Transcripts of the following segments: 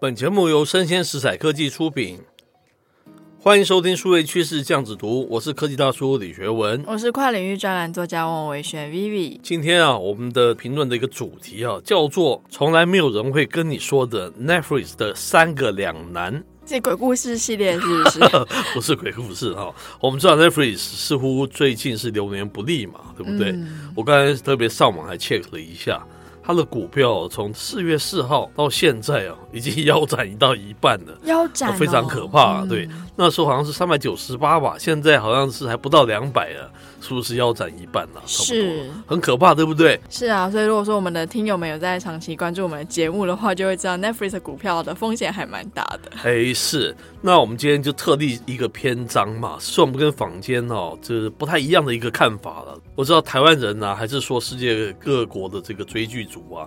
本节目由生鲜食材科技出品，欢迎收听数位趋势酱子读，我是科技大叔李学文，我是跨领域专栏作家王维轩 Vivi。今天啊，我们的评论的一个主题啊，叫做从来没有人会跟你说的 Netflix 的三个两难。这鬼故事系列是不是？不是鬼故事哈，我们知道 Netflix 似乎最近是流年不利嘛，对不对？嗯、我刚才特别上网还 check 了一下，它的股票从四月四号到现在啊，已经 腰斩到一半了，腰斩、哦、非常可怕。对，嗯、那时候好像是三百九十八吧，现在好像是还不到两百了。是不是腰斩一半了？是，很可怕，对不对？是啊，所以如果说我们的听友们有在长期关注我们的节目的话，就会知道 Netflix 股票的风险还蛮大的。哎，是。那我们今天就特地一个篇章嘛，是我们跟坊间哦，就是不太一样的一个看法了。我知道台湾人呢、啊，还是说世界各国的这个追剧族啊。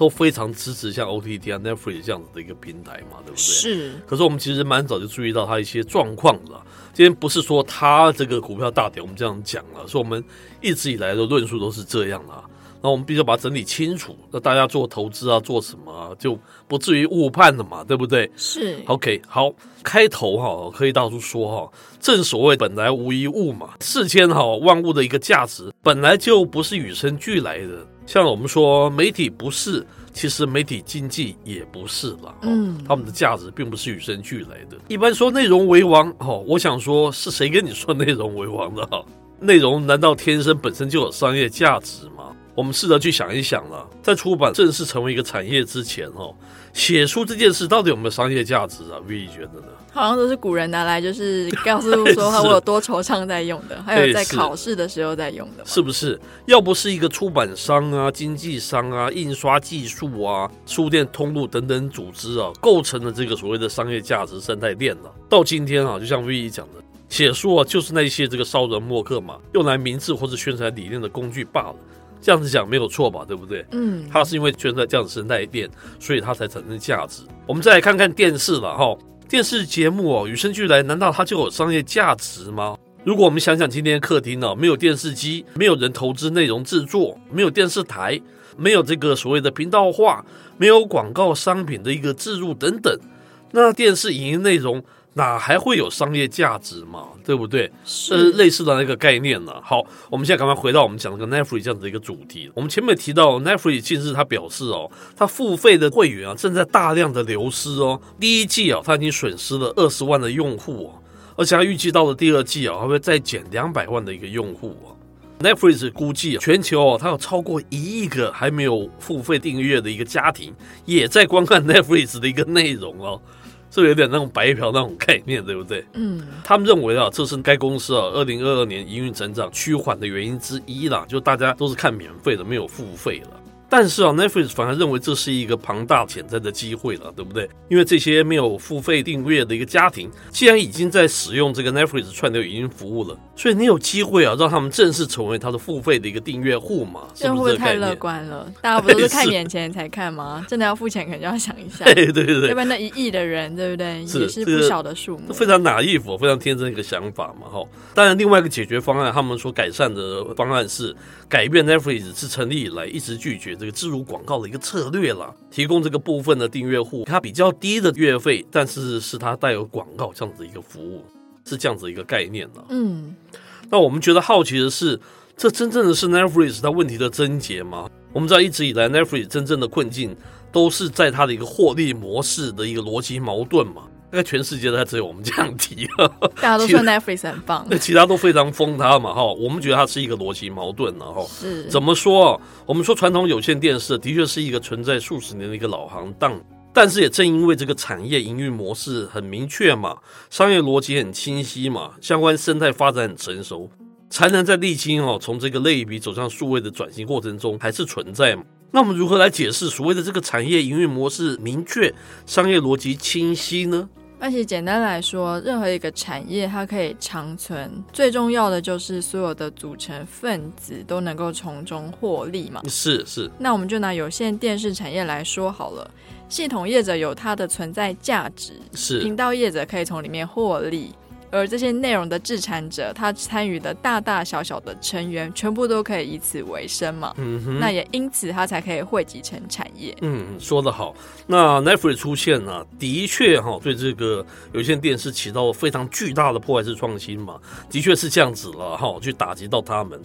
都非常支持像 OTT 啊、Netflix 这样子的一个平台嘛，对不对？是。可是我们其实蛮早就注意到它一些状况了。今天不是说它这个股票大跌，我们这样讲了，是我们一直以来的论述都是这样啊。那我们必须要把它整理清楚，那大家做投资啊，做什么啊，就不至于误判了嘛，对不对？是。OK，好，开头哈，可以到处说哈，正所谓本来无一物嘛，世间哈万物的一个价值本来就不是与生俱来的。像我们说媒体不是，其实媒体经济也不是了。嗯，他们的价值并不是与生俱来的。一般说内容为王，哦，我想说是谁跟你说内容为王的？哈，内容难道天生本身就有商业价值吗？我们试着去想一想了，在出版正式成为一个产业之前，哦，写书这件事到底有没有商业价值啊？V 觉得呢？好像都是古人拿来就是 告诉说他我有多惆怅在用的，是还有在考试的时候在用的，是不是？要不是一个出版商啊、经纪商啊、印刷技术啊、书店通路等等组织啊，构成了这个所谓的商业价值生态链了。到今天啊，就像 V 讲的，写书啊，就是那些这个骚人墨客嘛，用来明志或者宣传理念的工具罢了。这样子讲没有错吧？对不对？嗯，它是因为存在这样的生态链，所以它才产生价值。我们再来看看电视了哈。电视节目哦，与生俱来，难道它就有商业价值吗？如果我们想想今天的客厅呢，没有电视机，没有人投资内容制作，没有电视台，没有这个所谓的频道化，没有广告商品的一个置入等等，那电视影音内容。哪还会有商业价值嘛？对不对？是，是类似的那个概念呢。好，我们现在赶快回到我们讲的 Netflix 这样的一个主题。我们前面提到 Netflix 近日他表示哦，他付费的会员啊正在大量的流失哦。第一季啊，他已经损失了二十万的用户哦，而且他预计到了第二季啊，还会再减两百万的一个用户哦。Netflix 估计全球哦，它有超过一亿个还没有付费订阅的一个家庭，也在观看 Netflix 的一个内容哦。是有点那种白嫖那种概念，对不对？嗯，他们认为啊，这是该公司啊，二零二二年营运成长趋缓的原因之一啦，就大家都是看免费的，没有付费了。但是啊，Netflix 反而认为这是一个庞大潜在的机会了，对不对？因为这些没有付费订阅的一个家庭，既然已经在使用这个 Netflix 串流影音服务了，所以你有机会啊，让他们正式成为他的付费的一个订阅户嘛？这会不会太乐观了？大家不都是看眼前才看吗？真的要付钱，可能就要想一下。对对对，要不然那一亿的人，对不对？是也是不小的数目，这个、非常 naive，非常天真的一个想法嘛。哈，当然，另外一个解决方案，他们所改善的方案是改变 Netflix 自成立以来一直拒绝这个植入广告的一个策略了，提供这个部分的订阅户，它比较低的月费，但是是它带有广告这样子的一个服务，是这样子一个概念了。嗯，那我们觉得好奇的是，这真正的是 Netflix 它问题的症结吗？我们知道一直以来 Netflix 真正的困境都是在它的一个获利模式的一个逻辑矛盾嘛。大概全世界都只有我们这样提，大家都说 Netflix 很棒，那其他都非常封它嘛哈。我们觉得它是一个逻辑矛盾了哈。是怎么说？我们说传统有线电视的确是一个存在数十年的一个老行当，但是也正因为这个产业营运模式很明确嘛，商业逻辑很清晰嘛，相关生态发展很成熟，才能在历经哦从这个类比走向数位的转型过程中还是存在嘛。那我们如何来解释所谓的这个产业营运模式明确、商业逻辑清晰呢？而且简单来说，任何一个产业它可以长存，最重要的就是所有的组成分子都能够从中获利嘛。是是。那我们就拿有线电视产业来说好了，系统业者有它的存在价值，是频道业者可以从里面获利，而这些内容的制产者，他参与的大大小小的成员，全部都可以以此为生嘛。嗯哼，那也因此他才可以汇集成产业。嗯，说得好。那 Netflix 出现呢、啊，的确哈，对这个有线电视起到了非常巨大的破坏式创新嘛，的确是这样子了哈，去打击到他们。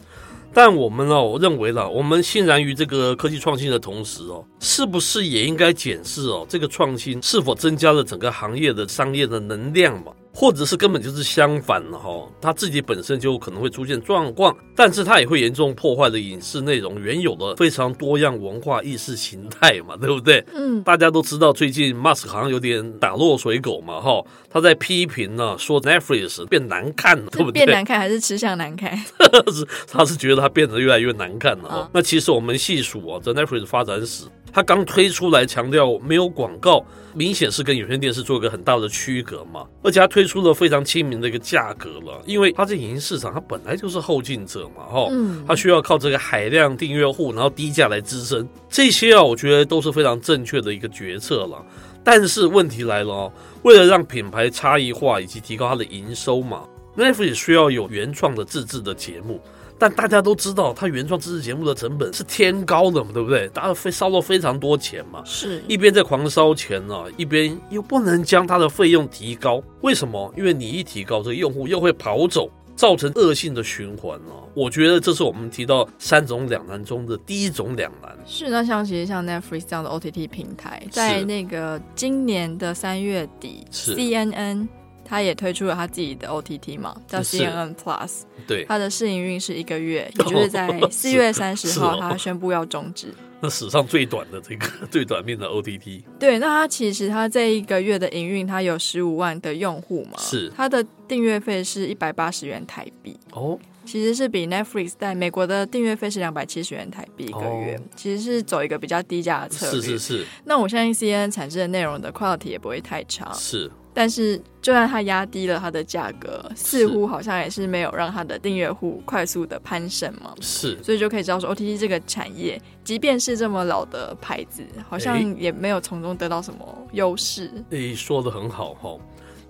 但我们哦，我认为了，我们欣然于这个科技创新的同时哦，是不是也应该检视哦，这个创新是否增加了整个行业的商业的能量嘛？或者是根本就是相反了哈，它自己本身就可能会出现状况，但是他也会严重破坏了影视内容原有的非常多样文化意识形态嘛，对不对？嗯，大家都知道最近 Musk 好像有点打落水狗嘛哈，他在批评呢，说 Netflix 变难看了，对不对？变难看还是吃相难看？是他是觉得它变得越来越难看了哈。哦、那其实我们细数啊，这 Netflix 发展史。他刚推出来，强调没有广告，明显是跟有线电视做一个很大的区隔嘛。而且他推出了非常亲民的一个价格了，因为它在影音市场，它本来就是后进者嘛，哈，他需要靠这个海量订阅户，然后低价来支撑这些啊，我觉得都是非常正确的一个决策了。但是问题来了哦，为了让品牌差异化以及提高它的营收嘛，Netflix 需要有原创的自制的节目。但大家都知道，它原创知识节目的成本是天高的嘛，对不对？大家非烧了非常多钱嘛，是一边在狂烧钱呢、啊，一边又不能将它的费用提高。为什么？因为你一提高，这个用户又会跑走，造成恶性的循环啊。我觉得这是我们提到三种两难中的第一种两难。是，那像其实像 Netflix 这样的 OTT 平台，在那个今年的三月底是，CNN。他也推出了他自己的 OTT 嘛，叫 CNN Plus。对，他的试营运是一个月，也就是在四月三十号，他宣布要终止。那史上最短的这个 最短命的 OTT。对，那他其实他这一个月的营运，他有十五万的用户嘛？是。他的订阅费是一百八十元台币。哦。其实是比 Netflix 在美国的订阅费是两百七十元台币一个月，其实是走一个比较低价的策略。是是是。那我相信 CNN 产生的内容的 quality 也不会太差。是。但是，就算它压低了它的价格，似乎好像也是没有让它的订阅户快速的攀升嘛。是，所以就可以知道说，OTT 这个产业，即便是这么老的牌子，好像也没有从中得到什么优势。诶，说得很好哈。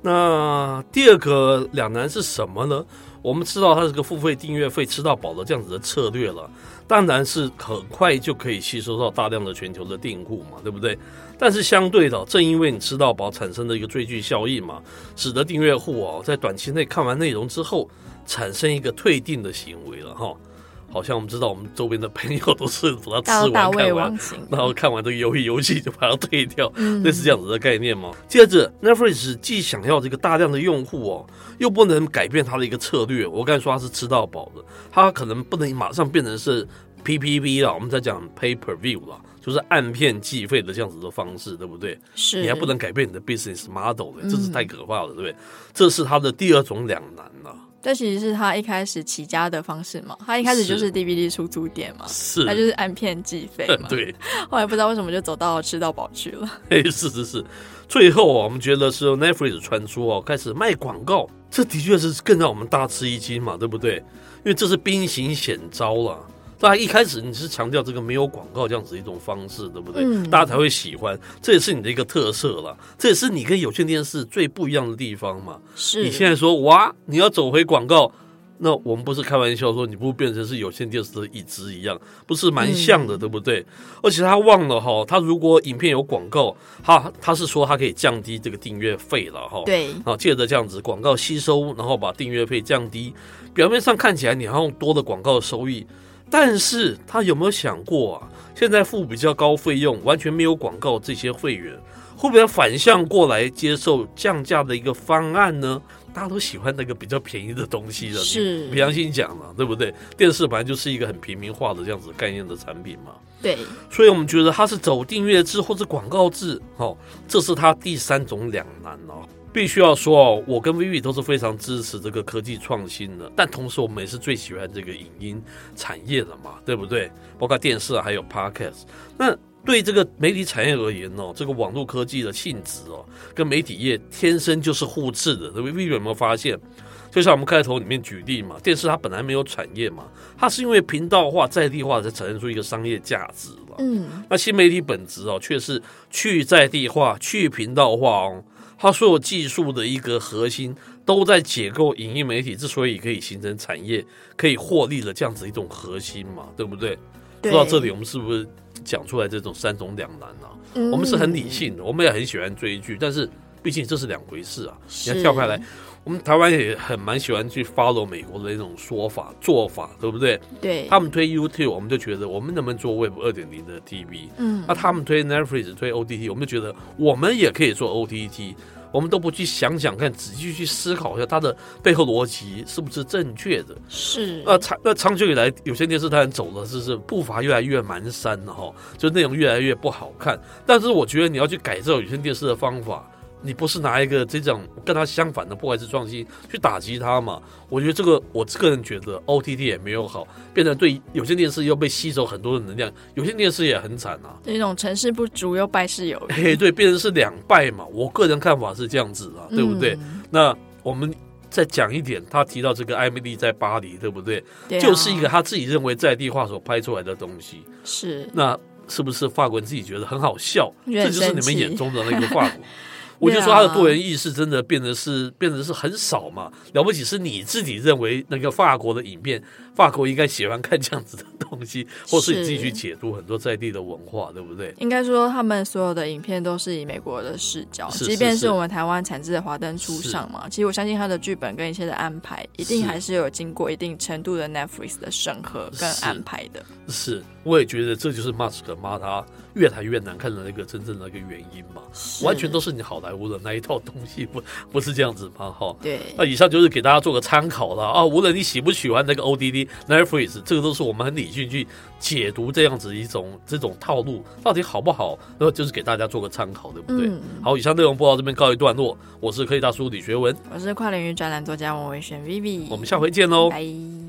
那第二个两难是什么呢？我们知道它是个付费订阅费吃到饱的这样子的策略了，当然是很快就可以吸收到大量的全球的订户嘛，对不对？但是相对的，正因为你吃到饱产生的一个追剧效应嘛，使得订阅户哦在短期内看完内容之后，产生一个退订的行为了哈。好像我们知道，我们周边的朋友都是把它吃完看完，然后看完这个游戏游戏就把它退掉，嗯、类似这样子的概念吗。接着，Netflix 既想要这个大量的用户哦，又不能改变它的一个策略。我刚才说它是吃到饱的，它可能不能马上变成是 PPV 了，我们在讲 Pay Per View 了，就是按片计费的这样子的方式，对不对？是，你还不能改变你的 business model，这是太可怕了，对不对？这是它的第二种两难了。这其实是他一开始起家的方式嘛，他一开始就是 DVD 出租店嘛，是，他就是按片计费嘛，对。后来不知道为什么就走到吃到饱去了，哎，是是是。最后我们觉得是 Netflix 传出哦，开始卖广告，这的确是更让我们大吃一惊嘛，对不对？因为这是兵行险招了。大家一开始你是强调这个没有广告这样子一种方式，对不对？嗯、大家才会喜欢，这也是你的一个特色了，这也是你跟有线电视最不一样的地方嘛。是你现在说哇，你要走回广告，那我们不是开玩笑说你不变成是有线电视的椅子一样，不是蛮像的，嗯、对不对？而且他忘了哈，他如果影片有广告，他他是说他可以降低这个订阅费了哈。对，啊，借着这样子广告吸收，然后把订阅费降低，表面上看起来你好像多的广告收益。但是他有没有想过啊？现在付比较高费用，完全没有广告，这些会员会不会反向过来接受降价的一个方案呢？大家都喜欢那个比较便宜的东西的，是，良心讲嘛，对不对？电视本来就是一个很平民化的这样子概念的产品嘛。对，所以我们觉得它是走订阅制或者广告制，哦，这是它第三种两难哦。必须要说哦，我跟 Vivi 都是非常支持这个科技创新的，但同时我们也是最喜欢这个影音产业的嘛，对不对？包括电视还有 Podcast。那对这个媒体产业而言哦，这个网络科技的性质哦，跟媒体业天生就是互斥的。Vivi 有没有发现？就像我们开头里面举例嘛，电视它本来没有产业嘛，它是因为频道化、在地化才产生出一个商业价值嘛。嗯，那新媒体本质哦，却是去在地化、去频道化哦。它所有技术的一个核心都在解构影音媒体之所以可以形成产业、可以获利的这样子一种核心嘛，对不对？对说到这里，我们是不是讲出来这种三种两难啊？嗯、我们是很理性的，我们也很喜欢追剧，但是毕竟这是两回事啊。你要跳开来。我们台湾也很蛮喜欢去 follow 美国的那种说法做法，对不对？对。他们推 YouTube，我们就觉得我们能不能做 Web 二点零的 TV？嗯。那他们推 Netflix 推 OTT，我们就觉得我们也可以做 OTT。我们都不去想想看，仔细去思考一下它的背后逻辑是不是正确的。是。那长那长久以来，有线电视台走的就是步伐越来越蹒跚了哈，就内容越来越不好看。但是我觉得你要去改造有线电视的方法。你不是拿一个这种跟他相反的破坏式创新去打击他嘛？我觉得这个，我个人觉得 OTT 也没有好，变成对有线电视又被吸走很多的能量，有线电视也很惨啊。那种成事不足又败事有余，嘿，对，变成是两败嘛。我个人看法是这样子啊，对不对？嗯、那我们再讲一点，他提到这个艾米丽在巴黎，对不对？对啊、就是一个他自己认为在地化所拍出来的东西。是。那是不是法国人自己觉得很好笑？这就是你们眼中的那个法国。我就说他的多元意识真的变得是变得是很少嘛，了不起是你自己认为那个法国的影片，法国应该喜欢看这样子的东西，或是你自己去解读很多在地的文化，对不对？应该说他们所有的影片都是以美国的视角，是是是即便是我们台湾产制的《华灯初上》嘛，其实我相信他的剧本跟一切的安排，一定还是有经过一定程度的 Netflix 的审核跟安排的。是，是，我也觉得这就是 Musk 骂他越谈越难看的那个真正的一个原因嘛，完全都是你好莱坞的那一套东西，不 不是这样子吗？哈，对。那以上就是给大家做个参考了啊，无论你喜不喜欢那个 ODD Netflix，这个都是我们很理性去解读这样子一种这种套路到底好不好，那么就是给大家做个参考，对不对？嗯、好，以上内容播到这边告一段落，我是科技大叔李学文，我是跨领域专栏作家王维轩 Vivi，我们下回见喽，拜。